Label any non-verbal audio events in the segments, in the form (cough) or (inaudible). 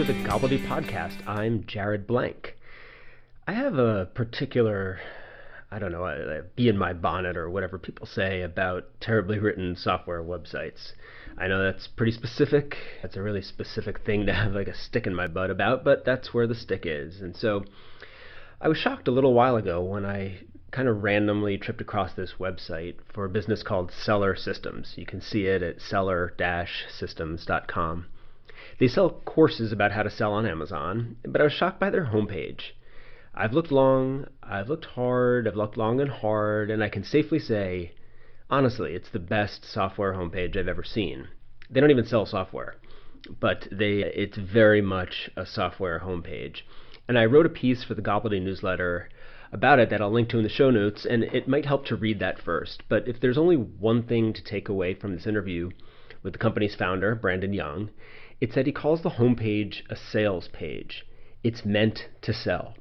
to the Gobbledy Podcast. I'm Jared Blank. I have a particular, I don't know, a, a in my bonnet or whatever people say about terribly written software websites. I know that's pretty specific. That's a really specific thing to have like a stick in my butt about, but that's where the stick is. And so I was shocked a little while ago when I kind of randomly tripped across this website for a business called Seller Systems. You can see it at seller-systems.com. They sell courses about how to sell on Amazon, but I was shocked by their homepage. I've looked long, I've looked hard, I've looked long and hard, and I can safely say, honestly, it's the best software homepage I've ever seen. They don't even sell software, but they it's very much a software homepage. And I wrote a piece for the Gobbledy newsletter about it that I'll link to in the show notes, and it might help to read that first. But if there's only one thing to take away from this interview with the company's founder, Brandon Young, it's that he calls the homepage a sales page. It's meant to sell.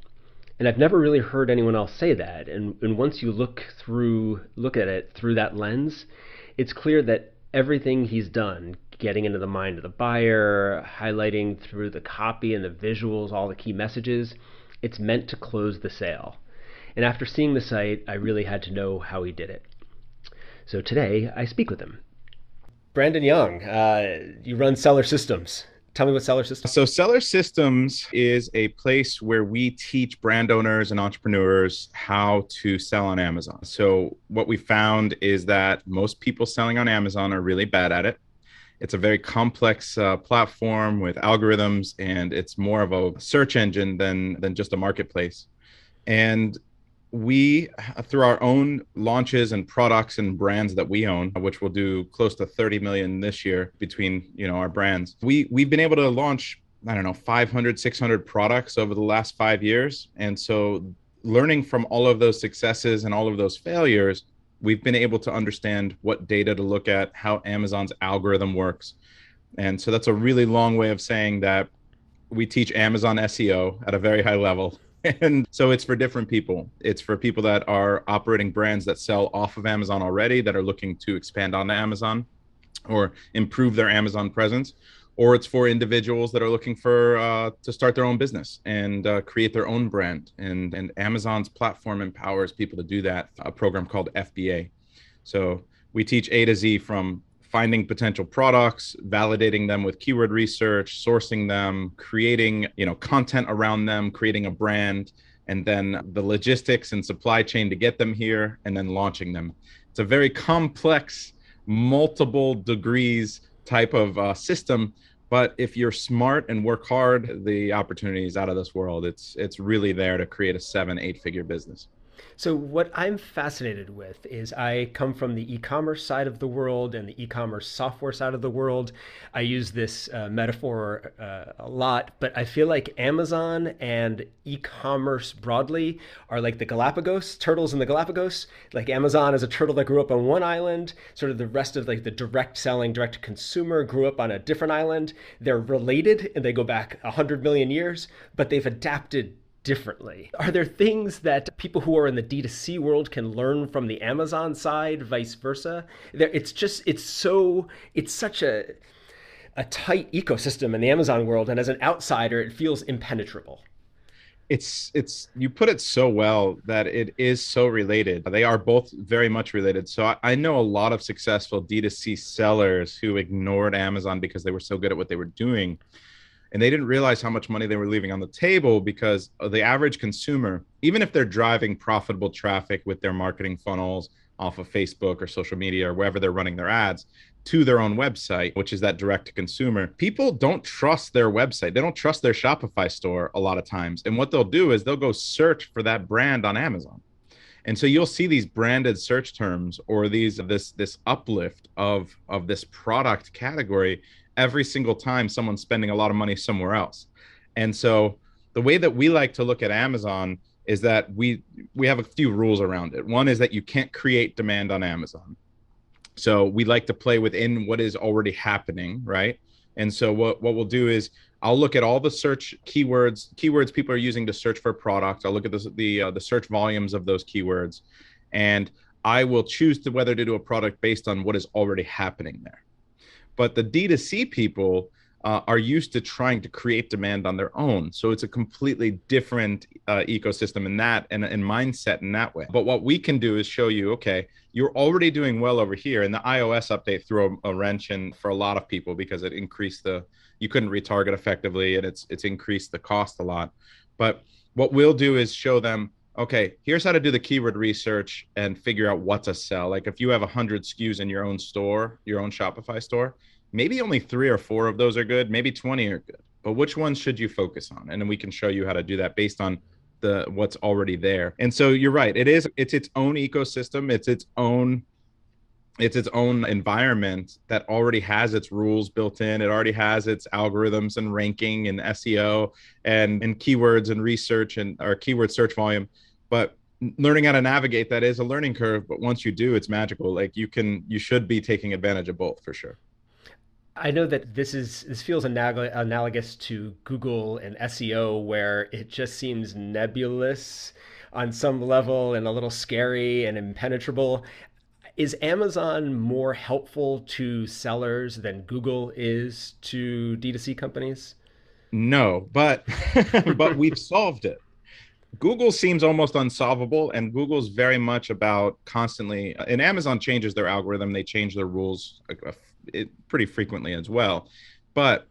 And I've never really heard anyone else say that. And, and once you look through look at it through that lens, it's clear that everything he's done, getting into the mind of the buyer, highlighting through the copy and the visuals all the key messages, it's meant to close the sale. And after seeing the site, I really had to know how he did it. So today I speak with him. Brandon Young, uh, you run Seller Systems. Tell me what Seller Systems. So Seller Systems is a place where we teach brand owners and entrepreneurs how to sell on Amazon. So what we found is that most people selling on Amazon are really bad at it. It's a very complex uh, platform with algorithms, and it's more of a search engine than than just a marketplace. And we through our own launches and products and brands that we own which will do close to 30 million this year between you know our brands we we've been able to launch i don't know 500 600 products over the last 5 years. And so learning from all of those successes and all of those failures we've been able to understand what data to look at how amazon's algorithm works. And so that's a really long way of saying that we teach amazon seo at a very high level (laughs) and so it's for different people. It's for people that are operating brands that sell off of Amazon already, that are looking to expand onto Amazon or improve their Amazon presence. Or it's for individuals that are looking for uh, to start their own business and uh, create their own brand. And, and Amazon's platform empowers people to do that. A program called FBA. So we teach A to Z from finding potential products validating them with keyword research sourcing them creating you know content around them creating a brand and then the logistics and supply chain to get them here and then launching them. It's a very complex multiple degrees type of uh, system but if you're smart and work hard the opportunities out of this world. It's it's really there to create a seven eight figure business so, what I'm fascinated with is I come from the e commerce side of the world and the e commerce software side of the world. I use this uh, metaphor uh, a lot, but I feel like Amazon and e commerce broadly are like the Galapagos, turtles in the Galapagos. Like Amazon is a turtle that grew up on one island, sort of the rest of like the direct selling, direct consumer grew up on a different island. They're related and they go back 100 million years, but they've adapted differently? Are there things that people who are in the D2C world can learn from the Amazon side, vice versa? There, it's just, it's so, it's such a, a tight ecosystem in the Amazon world. And as an outsider, it feels impenetrable it's it's you put it so well that it is so related they are both very much related so I, I, know a lot of successful d2c sellers who ignored amazon because they were so good at what they were doing and they didn't realize how much money they were leaving on the table because the average consumer even if they're driving profitable traffic with their marketing funnels off of facebook or social media or wherever they're running their ads to their own website which is that direct to consumer people don't trust their website. They don't trust their shopify store a lot of times. And what they'll do is they'll go search for that brand on amazon. And so you'll see these branded search terms or these this this uplift of of this product category every single time someone's spending a lot of money somewhere else. And so the way that we like to look at Amazon is that we we have a few rules around it. One is that you can't create demand on Amazon. So we like to play within what is already happening, right? And so what what we'll do is I'll look at all the search keywords keywords people are using to search for products. I'll look at the the, uh, the search volumes of those keywords, and I will choose to whether to do a product based on what is already happening there. But the D2C people, uh, are used to trying to create demand on their own. So it's a completely different uh, ecosystem in that and, and mindset in that way. But what we can do is show you, okay, you're already doing well over here. And the iOS update threw a, a wrench in for a lot of people because it increased the you couldn't retarget effectively and it's it's increased the cost a lot. But what we'll do is show them okay, here's how to do the keyword research and figure out what to sell. Like if you have 100 SKUs in your own store, your own Shopify store, maybe only three or four of those are good, maybe 20 are good. But which ones should you focus on? And then we can show you how to do that based on the what's already there. And so you're right. It is it's its own ecosystem. It's its own it's its own environment that already has its rules built in. It already has its algorithms and ranking and SEO and and keywords and research and or keyword search volume. But learning how to navigate that is a learning curve. But once you do, it's magical. Like you can you should be taking advantage of both for sure. I know that this is this feels analog- analogous to Google and SEO, where it just seems nebulous on some level and a little scary and impenetrable. Is Amazon more helpful to sellers than Google is to D2C companies? No, but (laughs) but we've solved it. Google seems almost unsolvable, and Google's very much about constantly. And Amazon changes their algorithm; they change their rules uh, uh, pretty frequently as well. But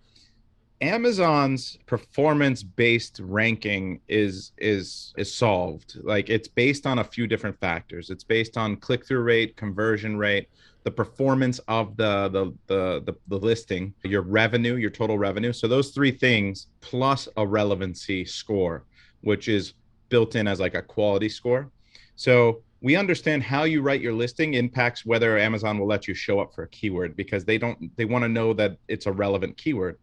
Amazon's performance-based ranking is is is solved. Like it's based on a few different factors. It's based on click-through rate, conversion rate, the performance of the, the the the the, listing, your revenue, your total revenue. So those three things plus a relevancy score, which is built in as like a quality score. So we understand how you write your listing impacts whether Amazon will let you show up for a keyword because they don't they want to know that it's a relevant keyword.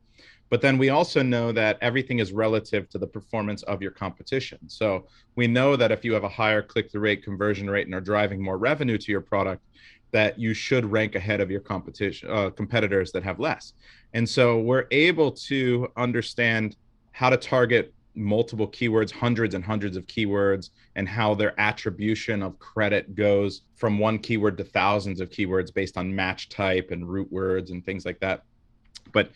But then we also know that everything is relative to the performance of your competition. So we know that if you have a higher click-through rate, conversion rate, and are driving more revenue to your product, that you should rank ahead of your competition uh, competitors that have less. And so we're able to understand how to target multiple keywords, hundreds and hundreds of keywords, and how their attribution of credit goes from one keyword to thousands of keywords based on match type and root words and things like that. But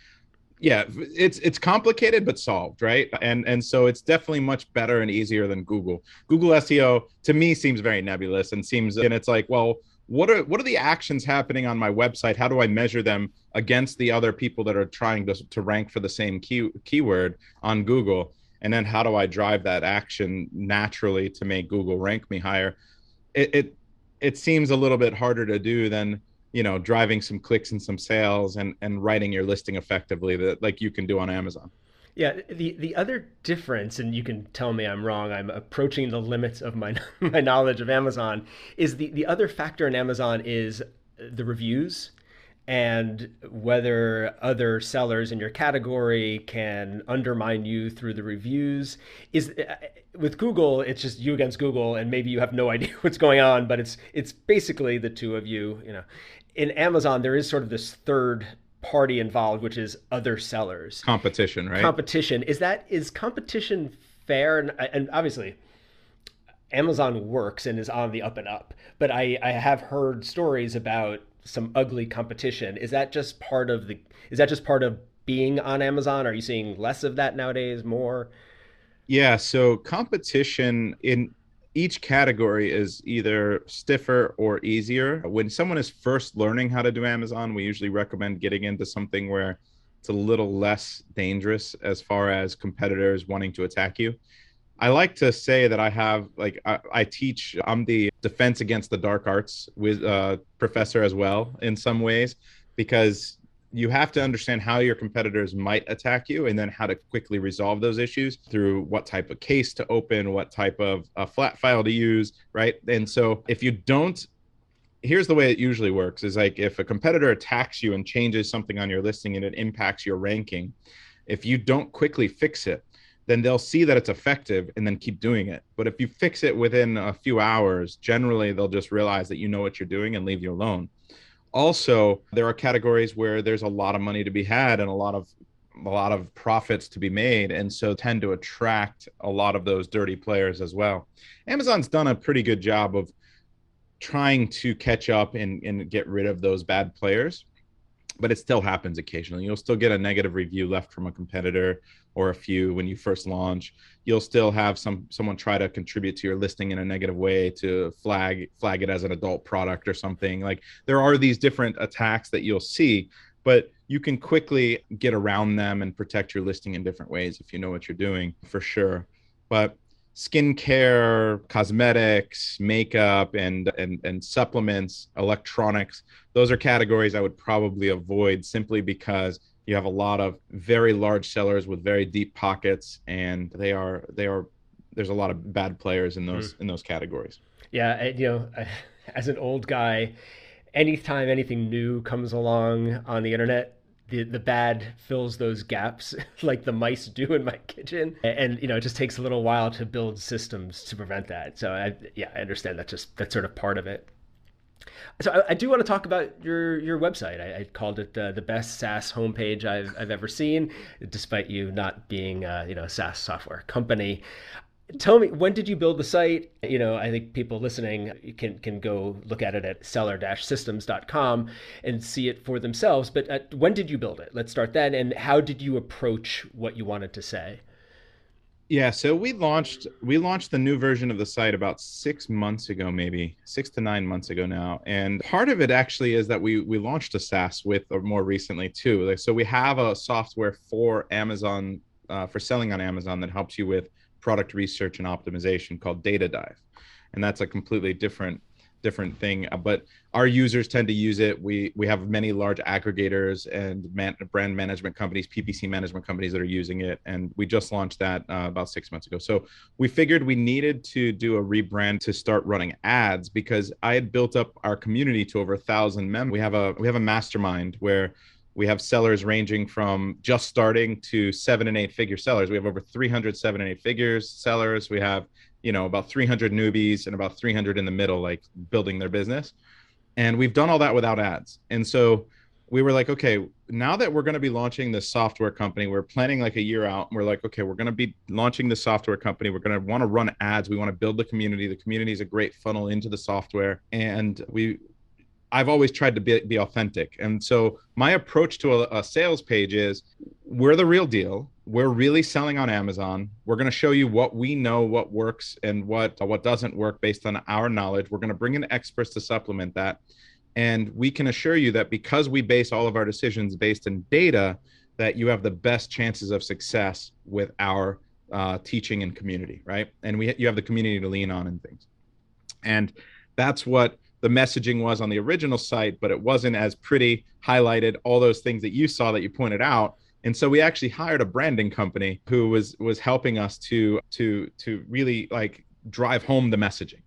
yeah, it's it's complicated but solved, right? And and so it's definitely much better and easier than Google. Google SEO to me seems very nebulous and seems and it's like, well, what are what are the actions happening on my website? How do I measure them against the other people that are trying to to rank for the same key keyword on Google? and then how do i drive that action naturally to make google rank me higher it it, it seems a little bit harder to do than you know driving some clicks and some sales and and writing your listing effectively that like you can do on amazon yeah, the the other difference, and you can tell me I'm wrong. I'm approaching the limits of my (laughs) my knowledge of Amazon. Is the the other factor in Amazon is the reviews and whether other sellers in your category can undermine you through the reviews is uh, with Google it's just you against Google and maybe you have no (laughs) idea what's going on but it's it's basically the two of you you know in Amazon there is sort of this third party involved which is other sellers competition right competition is that is competition fair and, and obviously Amazon works and is on the up and up but I I have heard stories about some ugly competition. Is that just part of the? Is that just part of being on Amazon? Are you seeing less of that nowadays? More? Yeah. So competition in each category is either stiffer or easier. When someone is first learning how to do Amazon, we usually recommend getting into something where it's a little less dangerous as far as competitors wanting to attack you. I like to say that I have like I, I, teach. I'm the defense against the dark arts with uh, professor as well in some ways because you have to understand how your competitors might attack you and then how to quickly resolve those issues through what type of case to open, what type of uh, flat file to use, right? And so if you don't here's the way it usually works is like if a competitor attacks you and changes something on your listing and it impacts your ranking if you don't quickly fix it then they'll see that it's effective and then keep doing it. But if you fix it within a few hours, generally they'll just realize that you know what you're doing and leave you alone. Also, there are categories where there's a lot of money to be had and a lot of a lot of profits to be made and so tend to attract a lot of those dirty players as well. Amazon's done a pretty good job of trying to catch up and, and get rid of those bad players but it still happens occasionally. You'll still get a negative review left from a competitor or a few when you first launch. You'll still have some someone try to contribute to your listing in a negative way to flag flag it as an adult product or something. Like there are these different attacks that you'll see, but you can quickly get around them and protect your listing in different ways if you know what you're doing for sure. But skincare, cosmetics, makeup, and, and and supplements, electronics. Those are categories I would probably avoid simply because you have a lot of very large sellers with very deep pockets, and they are they are there's a lot of bad players in those mm. in those categories. Yeah, you know, (laughs) as an old guy, anytime anything new comes along on the internet, the the bad fills those gaps (laughs) like the mice do in my kitchen. And you know it just takes a little while to build systems to prevent that. So I, yeah i understand that's just that's sort of part of it. So I, I do want to talk about your your website. I, I called it the, best saas homepage I've, I've ever seen despite you not being uh, you know a saas software company tell me when did you build the site? You know i think people listening can can go look at it at seller-systems.com and see it for themselves but uh, when did you build it? Let's start then and how did you approach what you wanted to say? Yeah so we launched we launched the new version of the site about six months ago maybe six to nine months ago now and part of it actually is that we we launched a saas with or more recently too like so we have a software for amazon uh, for selling on amazon that helps you with product research and optimization called Data Dive, and that's a completely different different thing. Uh, but our users tend to use it. We we have many large aggregators and man, brand management companies, PPC management companies that are using it, and we just launched that uh, about six months ago. So we figured we needed to do a rebrand to start running ads because I had built up our community to over a thousand members. We have a we have a mastermind where we have sellers ranging from just starting to seven and eight figure sellers. We have over 300 seven and eight figures sellers. We have, you know, about 300 newbies and about 300 in the middle, like building their business. And we've done all that without ads. And so we were like, okay, now that we're going to be launching this software company, we're planning like a year out. And we're like, okay, we're going to be launching the software company. We're going to want to run ads. We want to build the community. The community is a great funnel into the software. And we I've always tried to be, be authentic. And so my approach to a, a, sales page is we're the real deal. We're really selling on Amazon. We're going to show you what we know, what works and what what doesn't work based on our knowledge. We're going to bring in experts to supplement that. And we can assure you that because we base all of our decisions based in data, that you have the best chances of success with our uh, teaching and community, right? And we you have the community to lean on and things. And that's what the messaging was on the original site, but it wasn't as pretty, highlighted all those things that you saw that you pointed out. And so we actually hired a branding company who was was helping us to to to really like drive home the messaging.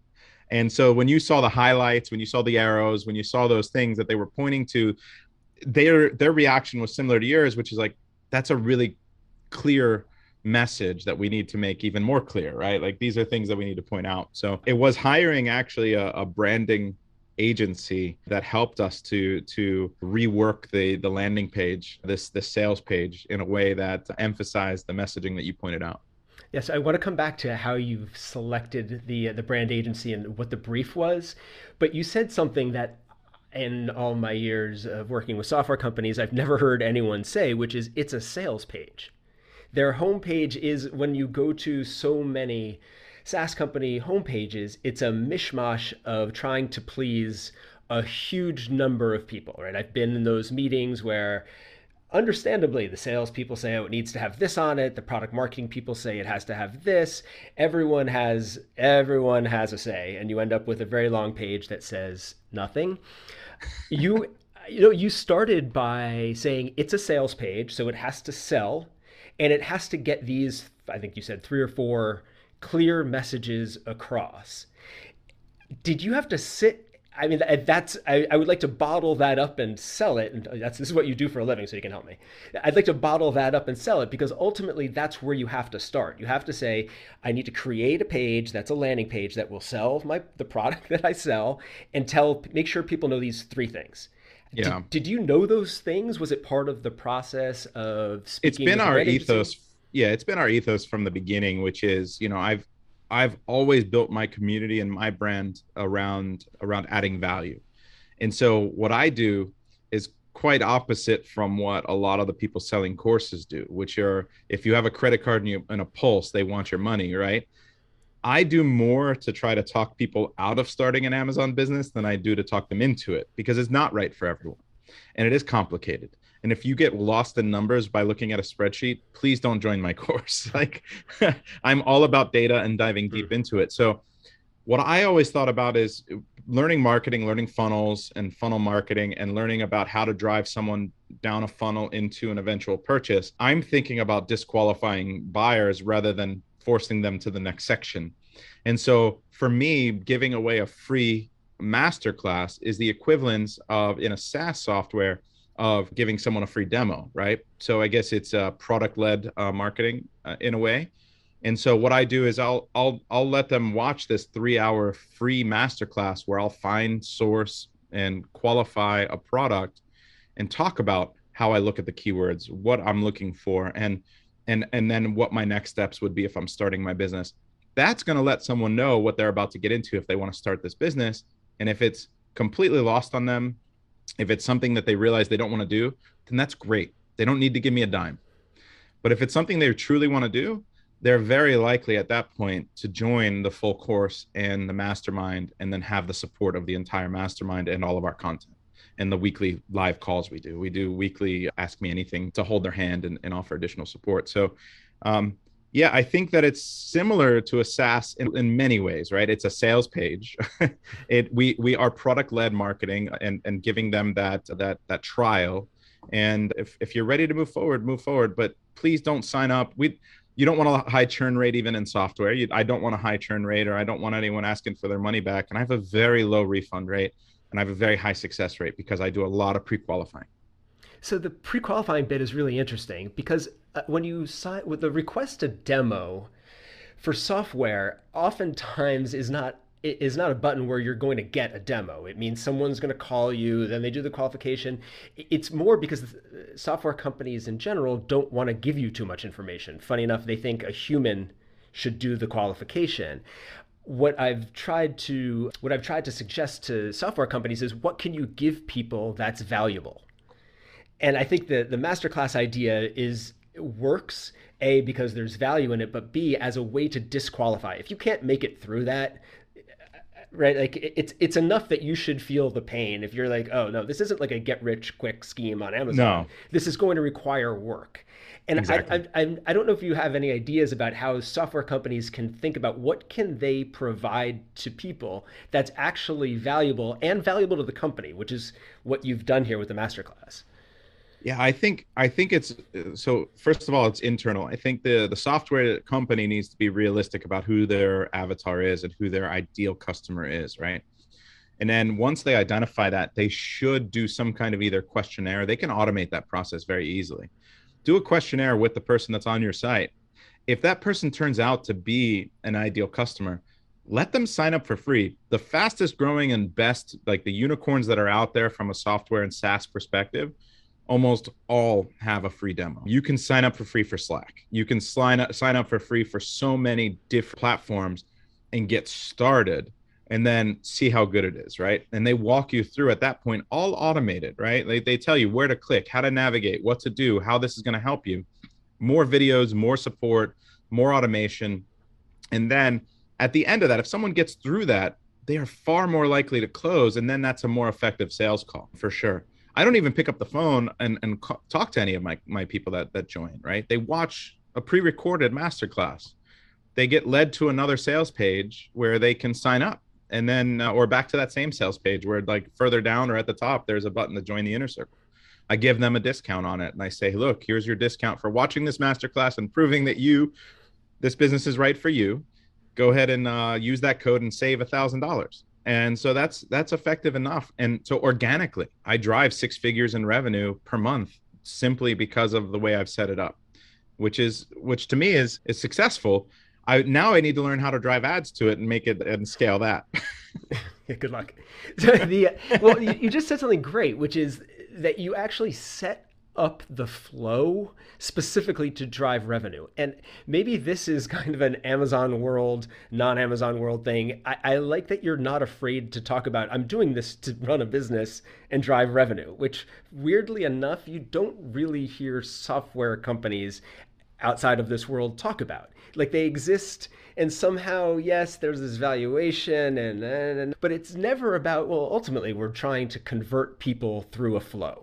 And so when you saw the highlights, when you saw the arrows, when you saw those things that they were pointing to, their their reaction was similar to yours, which is like that's a really clear message that we need to make even more clear, right? Like these are things that we need to point out. So it was hiring actually a, a branding agency that helped us to to rework the the landing page this this sales page in a way that emphasized the messaging that you pointed out Yes, I want to come back to how you've selected the uh, the brand agency and what the brief was, but you said something that in all my years of working with software companies I've never heard anyone say, which is it's a sales page. Their homepage is when you go to so many SaaS company homepages, it's a mishmash of trying to please a huge number of people, right? I've been in those meetings where understandably the salespeople say oh it needs to have this on it. The product marketing people say it has to have this. Everyone has everyone has a say and you end up with a very long page that says nothing. You you know you started by saying it's a sales page so it has to sell and it has to get these i think you said three or four clear messages across. Did you have to sit? I mean, that's I, I would like to bottle that up and sell it. And that's this is what you do for a living, so you can help me. I'd like to bottle that up and sell it because ultimately that's where you have to start. You have to say, I need to create a page that's a landing page that will sell my the product (laughs) that I sell and tell make sure people know these three things. Yeah. Did, did you know those things? Was it part of the process of speaking? It's been our ethos yeah it's been our ethos from the beginning which is you know i've i've always built my community and my brand around around adding value and so what i do is quite opposite from what a lot of the people selling courses do, which are if you have a credit card and, you, and a pulse, they want your money, right? I do more to try to talk people out of starting an Amazon business than I do to talk them into it because it's not right for everyone and it is complicated. And if you get lost in numbers by looking at a spreadsheet, please don't join my (laughs) course. like (laughs) I'm all about data and diving deep mm. into it. So what I always thought about is learning marketing, learning funnels and funnel marketing, and learning about how to drive someone down a funnel into an eventual purchase. I'm thinking about disqualifying buyers rather than forcing them to the next section. And so for me, giving away a free masterclass is the equivalence of in a SaaS software of giving someone a free demo, right? So I guess it's a product-led uh, marketing uh, in a way. And so what I do is I'll I'll I'll let them watch this 3-hour free masterclass where I'll find source and qualify a product and talk about how I look at the keywords, what I'm looking for and and and then what my next steps would be if I'm starting my business. That's going to let someone know what they're about to get into if they want to start this business and if it's completely lost on them, if it's something that they realize they don't want to do, then that's great. They don't need to give me a dime. But if it's something they truly want to do, they're very likely at that point to join the full course and the mastermind and then have the support of the entire mastermind and all of our content and the weekly live calls we do. We do weekly ask me anything to hold their hand and, and offer additional support. So um, yeah, I think that it's similar to a SaaS in, in many ways, right? It's a sales page. (laughs) it we we are product led marketing and and giving them that that that trial. And if if you're ready to move forward, move forward. But please don't sign up. We you don't want a high churn rate even in software. You, I don't want a high churn rate, or I don't want anyone asking for their money back. And I have a very low refund rate, and I have a very high success rate because I do a lot of pre qualifying. So the pre-qualifying bit is really interesting because uh, when you sign with the request a demo for software, oftentimes is not is not a button where you're going to get a demo. It means someone's going to call you, then they do the qualification. It's more because software companies in general don't want to give you too much information. Funny enough, they think a human should do the qualification what I've tried to what I've tried to suggest to software companies is what can you give people that's valuable and I think the the masterclass idea is works a because there's value in it, but b as a way to disqualify. If you can't make it through that, uh, right like it's it's enough that you should feel the pain if you're like oh no this isn't like a get rich quick scheme on amazon no. this is going to require work and exactly. I, I, I don't know if you have any ideas about how software companies can think about what can they provide to people that's actually valuable and valuable to the company which is what you've done here with the masterclass yeah, I think I think it's so. First of all, it's internal. I think the the software company needs to be realistic about who their avatar is and who their ideal customer is, right? And then once they identify that, they should do some kind of either questionnaire. They can automate that process very easily. Do a questionnaire with the person that's on your site. If that person turns out to be an ideal customer, let them sign up for free. The fastest growing and best, like the unicorns that are out there from a software and SaaS perspective, almost all have a free demo. You can sign up for free for Slack. You can sign up sign up for free for so many different platforms and get started and then see how good it is, right? And they walk you through at that point all automated, right? They they tell you where to click, how to navigate, what to do, how this is going to help you. More videos, more support, more automation. And then at the end of that, if someone gets through that, they are far more likely to close and then that's a more effective sales call for sure I don't even pick up the phone and, and talk to any of my, my people that, that join, right? They watch a pre-recorded masterclass. They get led to another sales page where they can sign up and then, uh, or back to that same sales page where like further down or at the top, there's a button to join the inner circle. I give them a discount on it and I say, look, here's your discount for watching this masterclass and proving that you, this business is right for you. Go ahead and uh, use that code and save a thousand dollars and so that's that's effective enough. And so organically i drive six figures in revenue per month simply because of the way i've set it up which is which to me is is successful. I now i need to learn how to drive ads to it and make it and scale that. (laughs) Yeah, good luck. So (laughs) the well you, you just said something great which is that you actually set up the flow specifically to drive revenue. And maybe this is (laughs) kind of an Amazon world, non Amazon world thing. I, I, like that you're not afraid to talk about, I'm doing this to run a business and drive revenue, which weirdly enough, you don't really hear software companies outside of this world talk about. Like they exist and somehow yes there's this valuation and, and, and but it's never about well ultimately we're trying to convert people through a flow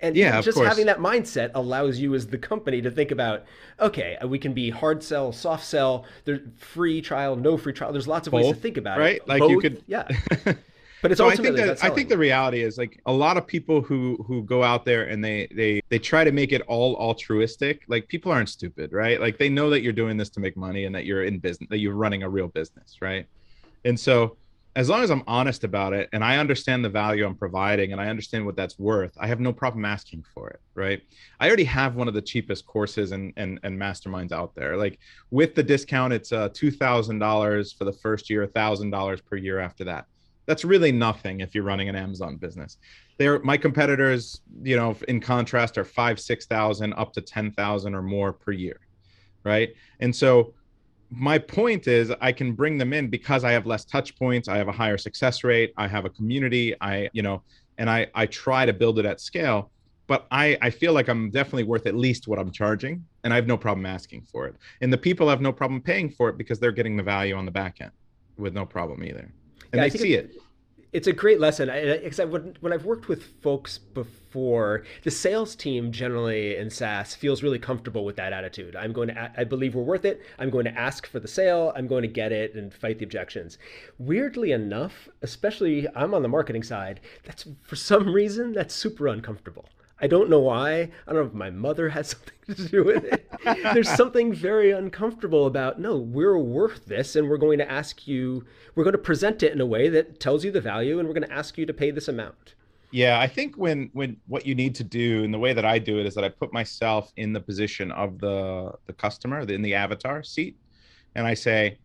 and yeah, just having that mindset allows you as the company to think about, okay, uh, we can be hard sell, soft sell, there's free trial, no free trial. There's lots of Both, ways to think about right? it. Right? Like Both, you could, yeah. (laughs) But it's so I think that I think the reality is like a lot of people who who go out there and they they they try to make it all altruistic. Like people aren't stupid, right? Like they know that you're doing this to make money and that you're in business, that you're running a real business, right? And so as long as I'm honest about it and I understand the value I'm providing and I understand what that's worth, I have no problem asking for it. Right. I already have one of the cheapest courses and and, and masterminds out there. Like with the discount, it's uh two thousand dollars for the first year, thousand dollars per year after that. That's really nothing if you're running an Amazon business. There, my competitors, you know, in contrast, are five, six thousand up to ten thousand or more per year. Right. And so my point is i can bring them in because i have less touch points i have a higher success rate i have a community i you know and i i try to build it at scale but i i feel like i'm definitely worth at least what i'm charging and i have no problem asking for it. And the people have no problem paying for it because they're getting the value on the back end with no problem either. And yeah, they see it it's a great lesson. Except when, when I've worked with folks before, the sales team generally in SaaS feels really comfortable with that attitude. I'm going to, I believe we're worth it. I'm going to ask for the sale. I'm going to get it and fight the objections. Weirdly enough, especially I'm on the marketing side, that's for some (laughs) reason that's super uncomfortable. I don't know why. I don't know if my mother has (laughs) something to do with it. There's something very uncomfortable about, no, we're worth this and we're going to ask you, we're going to present it in a way that tells you the value and we're going to ask you to pay this amount. Yeah, I think when when what you need to do and the way that I do it is that I put myself in the position of the the customer, in the avatar seat, and I say,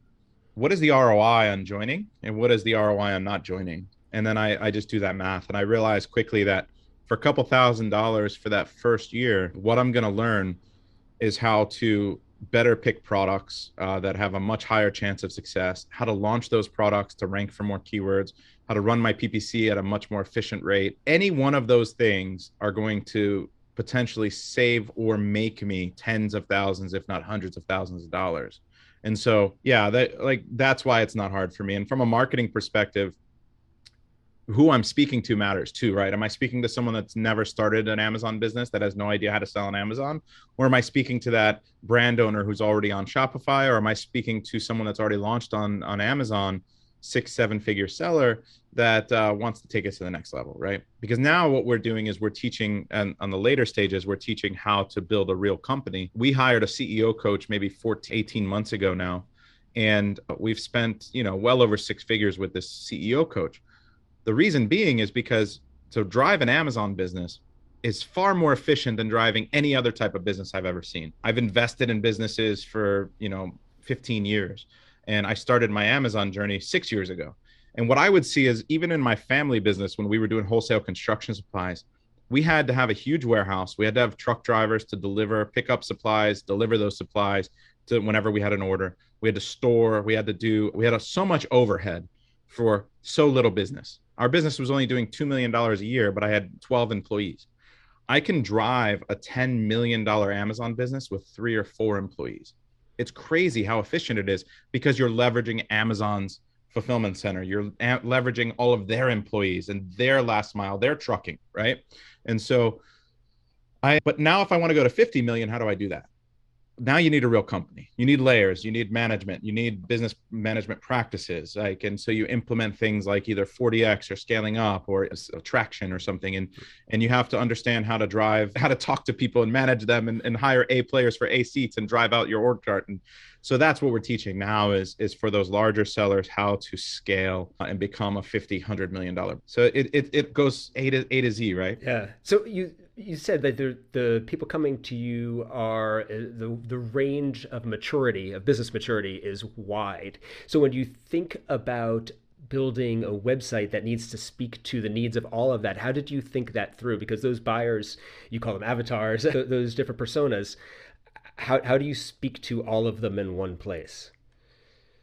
what is the ROI on joining and what is the ROI on not joining? And then I, I just do that math and I realize quickly that for a couple thousand dollars for that first year, what I'm going to learn is how to better pick products uh, that have a much higher chance of success, how to launch those products to rank for more keywords, how to run my PPC at a much more efficient rate. Any one of those things are going to potentially save or make me tens of thousands, if not hundreds of thousands of dollars. And so, yeah, that like that's why it's not hard for me. And from a marketing perspective, who I'm speaking to matters too, right? Am I speaking to someone that's never started an Amazon business that has no idea how to sell on Amazon? Or am I speaking to that brand owner who's already on Shopify? Or am I speaking to someone that's already launched on, on Amazon, six, seven figure seller that uh, wants to take us to the next level, right? Because now what we're doing is we're teaching, and on the later stages, we're teaching how to build a real company. We hired a CEO coach maybe 14, 18 months ago now. And we've spent, you know, well over six figures with this CEO coach the reason being is because to drive an Amazon business is far more efficient than driving any other type of business I've ever seen. I've invested in businesses for, you know, 15 years and I started my Amazon journey 6 years ago. And what I would see is even in my family business when we were doing wholesale construction supplies, we had to have a huge warehouse. We had to have truck drivers to deliver, pick up supplies, deliver those supplies to whenever we had an order. We had to store, we had to do, we had a, so much overhead for so little business. Our business was only doing $2 million a year, but I had 12 employees. I can drive a $10 million Amazon business with three or four employees. It's crazy how efficient it is because you're leveraging Amazon's fulfillment center. You're a- leveraging all of their employees and their last mile, their trucking, right? And so I, but now if I want to go to 50 million, how do I do that? Now you need a real company. You need layers. You need management. You need business management practices. Like and so you implement things like either 4DX or scaling up or attraction or something. And and you have to understand how to drive how to talk to people and manage them and, and hire a players for a seats and drive out your org chart. And so that's what we're teaching now is is for those larger sellers how to scale uh, and become a 50 100 million dollar. So it, it it goes a to a to z right? Yeah. So you you said that the the people coming to you are uh, the the range of maturity of business maturity is wide. So when you think about building a website that needs to speak to the needs of all of that. How did you think that through? Because those buyers, you call them avatars, (laughs) those different personas, how, how do you speak to all of them in one place?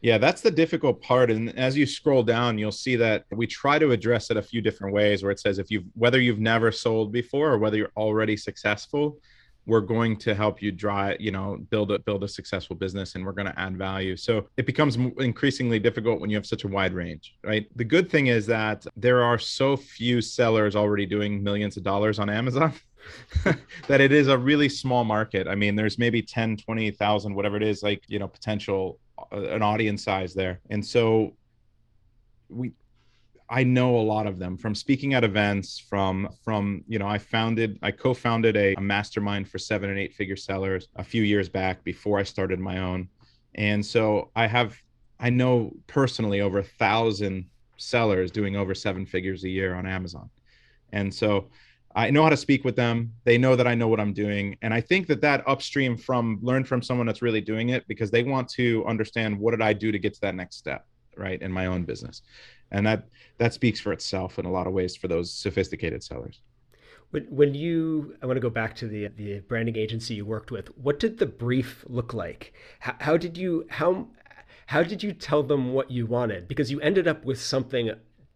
Yeah, that's the difficult part. And as you scroll down, you'll see that we try to address it a few different ways where it says if you've whether you've never sold before or whether you're already successful, we're going to help you drive, you know, build a build a successful business and we're going to add value. So it becomes increasingly difficult when you have such a wide range, right? The good thing is that there are so few sellers already doing millions of dollars on Amazon. (laughs) that it is a really small market. I mean, there's maybe 10, 20,000, whatever it is, like, you know, potential an audience size there. And so we I know a lot of them from speaking at events from from you know I founded I co-founded a, a mastermind for seven and eight figure sellers a few years back before I started my own. And so I have I know personally over a thousand sellers doing over seven figures a year on Amazon. And so I know how to speak with them. They know that I know what I'm doing. And I think that that upstream from learn from someone that's really doing it because they want to understand what did I do to get to that next step, right, in my own business. And that that speaks for itself in a lot of ways for those sophisticated sellers. When, when you, I want to go back to the the branding agency you worked with. What did the brief look like? How, how did you how how did you tell them what you wanted? Because you ended up with something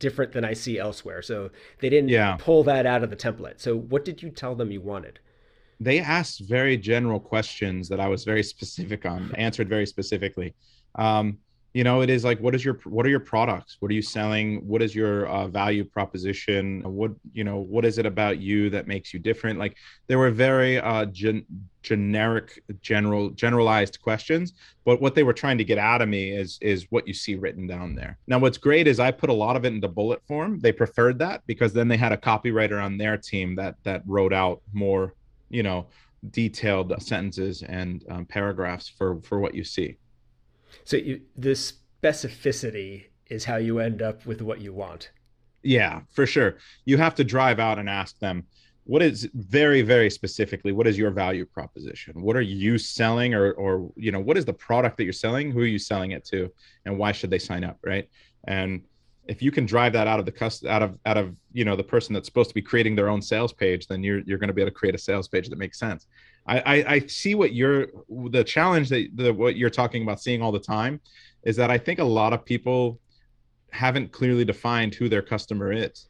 different than I see elsewhere. So they didn't yeah. pull that out of the template. So what did you tell them you wanted? They asked very general questions that I was very (laughs) specific on, answered very specifically. Um, you know it is like what is your what are your products? What are you selling? What is your uh, value proposition? What you know what is it about you that makes you different? Like there were very uh, gen- generic general generalized questions but what they were trying to get out of me is is what you see written down there. Now what's great is i put a lot of it into bullet form. They preferred that because then they had a copywriter on their team that that wrote out more you know detailed sentences and um, paragraphs for for what you see so you, the specificity is how you end up with what you want. Yeah, for sure. You have to drive out and ask them what is very very specifically what is your value proposition? What are you selling or or you know what is the product that you're selling? Who are you selling it to? And why should they sign up? Right? And if you can drive that out of the cust out of out of you know the person that's supposed to be creating their own sales page then you're you're going to be able to create a sales page that makes sense I, I, I see what you're the challenge that the what you're talking about seeing all the time is that I think a lot of people haven't clearly defined who their customer is.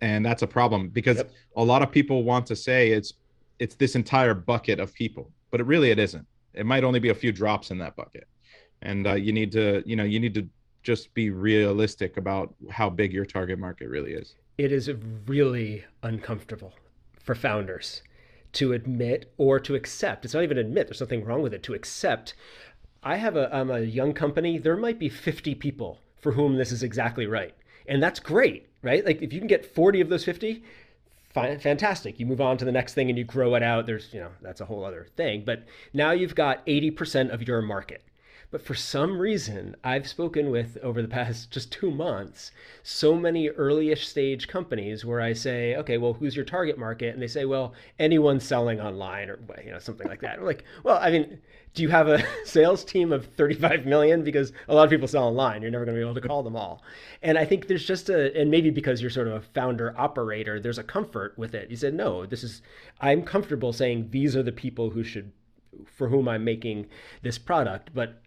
And that's a problem because yep. a lot of people want to say it's it's this entire bucket of people, but it really it isn't. It might only be a few drops in that bucket. And uh, you need to, you know, you need to just be realistic about how big your target market really is. It is really uncomfortable for founders to admit or to accept. It's not even admit, there's nothing wrong with it, to accept. I have a, I'm a young company, there might be 50 people for whom this is exactly right. And that's great, right? Like if you can get 40 of those 50, fantastic. You move on to the next thing and you grow it out. There's, you know, that's a whole other thing. But now you've got 80% of your market. But for some reason, I've spoken with over the past (laughs) just two months so many earlyish stage companies where I say, okay, well, who's your target market? And they say, well, anyone selling online or you know something like that. I'm like, well, I mean, do you have a (laughs) sales team of 35 million? Because a lot of people sell online. You're never going to be able to call them all. And I think there's just a, and maybe because you're sort of a founder operator, there's a comfort with it. You said, no, this is, I'm comfortable saying these are the people who should for whom I'm making this product. But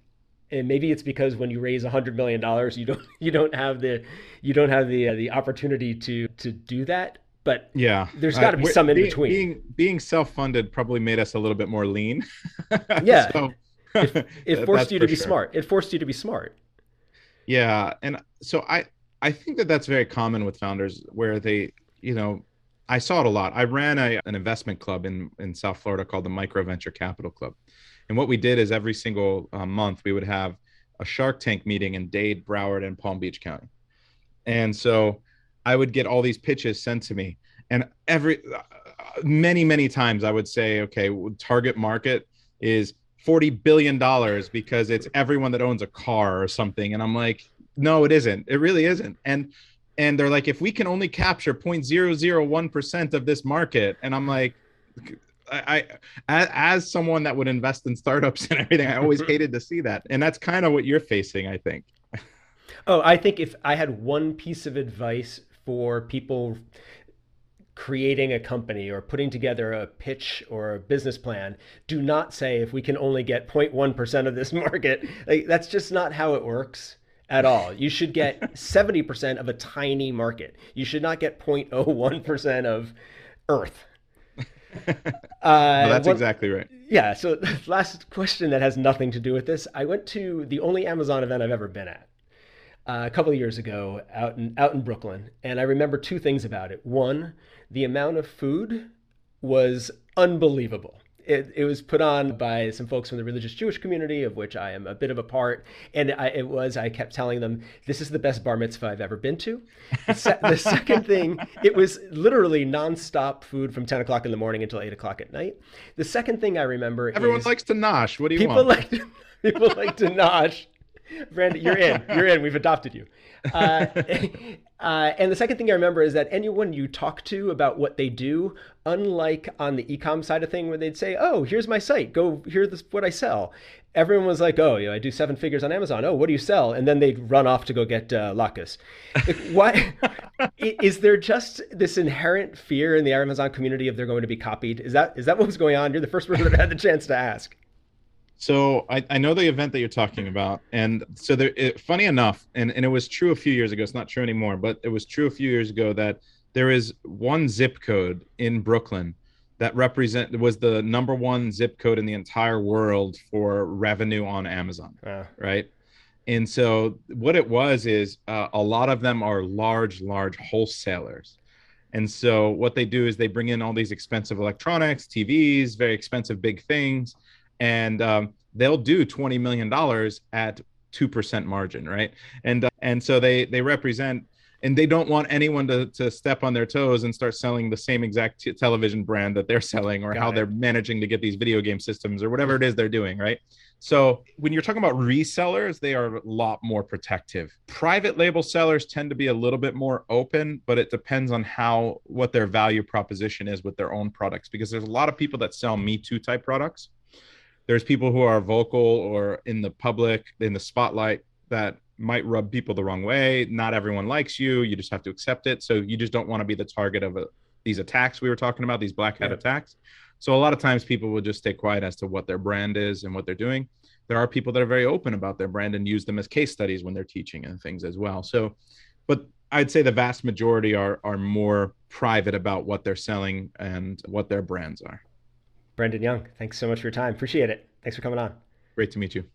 and maybe it's because when you raise a hundred million dollars, you don't (laughs) you don't have the you don't have the uh, the opportunity to to do that. But yeah, there's got to uh, be some in being, between. Being being self funded probably made us a little bit more lean. (laughs) yeah, so, it, (laughs) it forced you to be sure. smart. It forced you to be smart. Yeah, and so I I think that that's very common with founders where they you know I saw it a lot. I ran a, an investment club in in South Florida called the Micro Venture Capital Club and what we did is every single uh, month we would have a Shark Tank meeting in Dade, Broward, and Palm Beach County. And so I would get all these pitches sent to me, and every uh, many many times I would say, okay, target market is forty billion dollars because it's everyone that owns a car or something, and I'm like, no, it isn't. It really isn't. And and they're like, if we can only capture 0.001% of this market, and I'm like, I, I as someone that would invest in startups and everything, I always mm-hmm. hated to see that, and that's kind of what you're facing, I think. Oh, I think if I had one piece of advice for people creating a company or putting together a pitch or a business plan, do not say if we can only get 0.1% of this (laughs) market. Like, that's just not how it works at all. You should get (laughs) 70% of a tiny market. You should not get 0.01% of Earth. (laughs) Uh, well, that's what, exactly right. Yeah. So, (laughs) last question that has nothing to do with this. I went to the only Amazon event I've ever been at uh, a couple of years ago out in out in Brooklyn, and I remember two things about it. One, the amount of food was unbelievable. It, it was put on by some folks from the religious Jewish community, of which I am a bit of a part. And I, it was, I kept telling them, this is the best bar mitzvah I've ever been to. The, se- the (laughs) second thing, it was literally nonstop food from 10 o'clock in the morning until 8 o'clock at night. The second thing I remember Everyone likes to nosh. What do you people want? Like to, (laughs) people like to nosh. (laughs) Brandon, you're in. You're in. We've adopted you. Uh, (laughs) uh, and the second thing I remember is that anyone you talk to about what they do, unlike on the ecom side of thing, where they'd say, "Oh, here's my site. Go here's this, what I sell." Everyone was like, "Oh, yeah, I do seven figures on Amazon. Oh, what do you sell?" And then they'd run off to go get uh. Why (laughs) is there just this inherent fear in the Amazon community of they're going to be copied? Is that is that what was going on? You're the first person that had the chance to ask. So I, I know the event that you're talking about, and so there. It, funny enough, and, and it was true a few years ago. It's not true anymore, but it was true a few years ago that there is one zip code in Brooklyn that represent was the number one zip code in the entire world for revenue on Amazon. Uh. Right. And so what it was is uh, a lot of them are large, large wholesalers. And so what they do is they bring in all these expensive electronics, TVs, very expensive big things and um, they'll do 20 million dollars at 2% margin right? And uh, and so they they represent and they don't want anyone to, to step on their toes and start selling the same exact t- television brand that they're (laughs) selling or Got how it. they're managing to get these video game systems or whatever it is they're doing right? So when you're talking about resellers they are a lot more protective. Private label sellers tend to be a little bit more open but it depends on how what their value proposition is with their own products because there's a lot of people that sell me too type products there's people who are vocal or in the public in the spotlight that might rub people the wrong way. Not everyone likes you. You just have to accept it. So you just don't want to be the target of a, these attacks we were talking about these black hat yeah. attacks. So a lot of times people will just stay quiet as to what their brand is and what they're doing. There are people that are very open about their brand and use them as case studies when they're teaching and things as well. So but i'd say the vast majority are are more private about what they're selling and what their brands are Brandon Young, thanks so much for your time. Appreciate it. Thanks for coming on. Great to meet you.